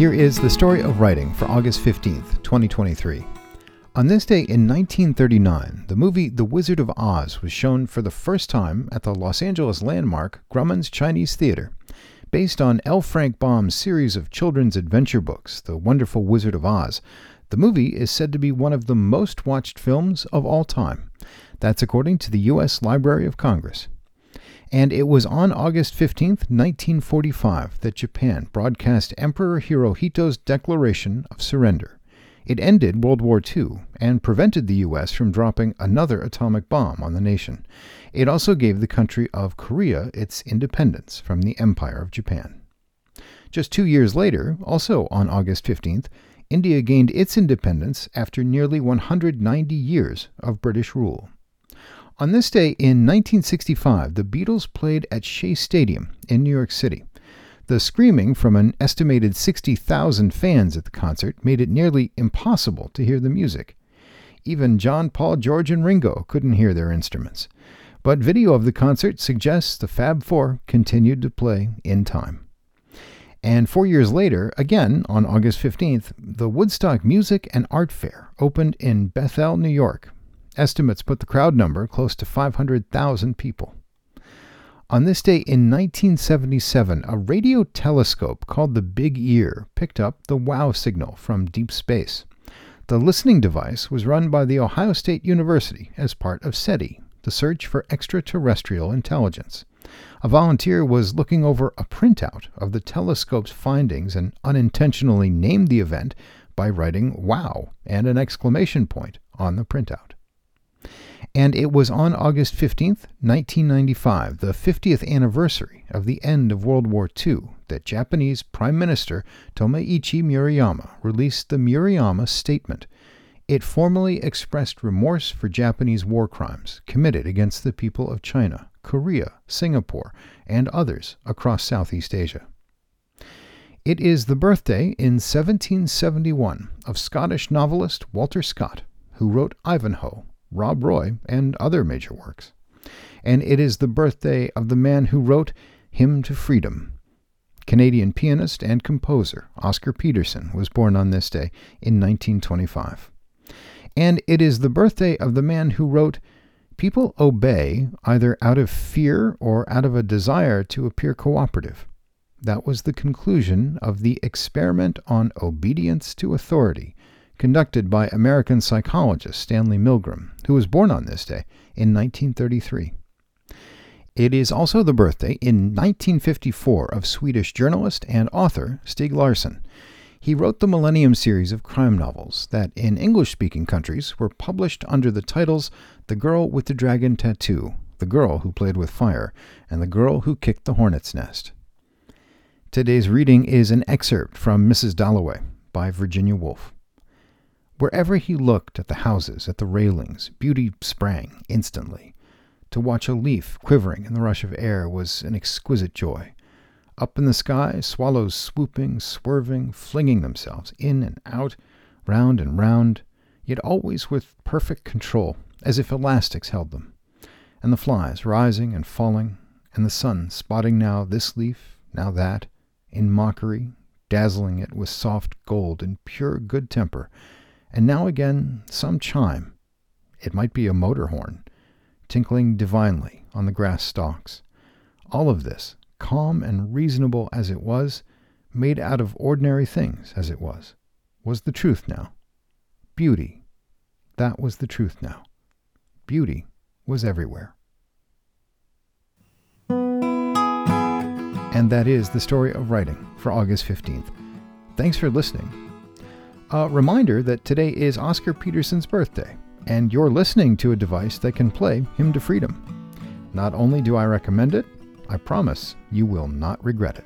Here is the story of writing for August 15th, 2023. On this day in 1939, the movie The Wizard of Oz was shown for the first time at the Los Angeles landmark Grauman's Chinese Theater. Based on L. Frank Baum's series of children's adventure books, The Wonderful Wizard of Oz, the movie is said to be one of the most watched films of all time. That's according to the U.S. Library of Congress. And it was on August 15, 1945, that Japan broadcast Emperor Hirohito's declaration of surrender. It ended World War II and prevented the U.S. from dropping another atomic bomb on the nation. It also gave the country of Korea its independence from the Empire of Japan. Just two years later, also on August 15th, India gained its independence after nearly 190 years of British rule. On this day in 1965, the Beatles played at Shea Stadium in New York City. The screaming from an estimated 60,000 fans at the concert made it nearly impossible to hear the music. Even John, Paul, George, and Ringo couldn't hear their instruments. But video of the concert suggests the Fab Four continued to play in time. And four years later, again on August 15th, the Woodstock Music and Art Fair opened in Bethel, New York, Estimates put the crowd number close to 500,000 people. On this day in 1977, a radio telescope called the Big Ear picked up the WOW signal from deep space. The listening device was run by The Ohio State University as part of SETI, the search for extraterrestrial intelligence. A volunteer was looking over a printout of the telescope's findings and unintentionally named the event by writing WOW and an exclamation point on the printout. And it was on August 15th, 1995, the 50th anniversary of the end of World War II, that Japanese Prime Minister Tomiichi Murayama released the Murayama Statement. It formally expressed remorse for Japanese war crimes committed against the people of China, Korea, Singapore, and others across Southeast Asia. It is the birthday in 1771 of Scottish novelist Walter Scott, who wrote Ivanhoe Rob Roy, and other major works. And it is the birthday of the man who wrote Hymn to Freedom. Canadian pianist and composer Oscar Peterson was born on this day in 1925. And it is the birthday of the man who wrote People obey either out of fear or out of a desire to appear cooperative. That was the conclusion of the experiment on obedience to authority conducted by American psychologist Stanley Milgram, who was born on this day in 1933. It is also the birthday in 1954 of Swedish journalist and author Stieg Larsson. He wrote the Millennium series of crime novels that, in English speaking countries, were published under the titles The Girl with the Dragon Tattoo, The Girl Who Played with Fire, and The Girl Who Kicked the Hornet's Nest. Today's reading is an excerpt from Mrs. Dalloway by Virginia Woolf. Wherever he looked at the houses, at the railings, beauty sprang instantly. To watch a leaf quivering in the rush of air was an exquisite joy. Up in the sky, swallows swooping, swerving, flinging themselves in and out, round and round, yet always with perfect control, as if elastics held them. And the flies rising and falling, and the sun spotting now this leaf, now that, in mockery, dazzling it with soft gold in pure good temper, and now again some chime. It might be a motor horn, tinkling divinely on the grass stalks. All of this, calm and reasonable as it was, made out of ordinary things as it was, was the truth now. Beauty, that was the truth now. Beauty was everywhere. And that is the story of writing for August 15th. Thanks for listening. A reminder that today is Oscar Peterson's birthday, and you're listening to a device that can play Hymn to Freedom. Not only do I recommend it, I promise you will not regret it.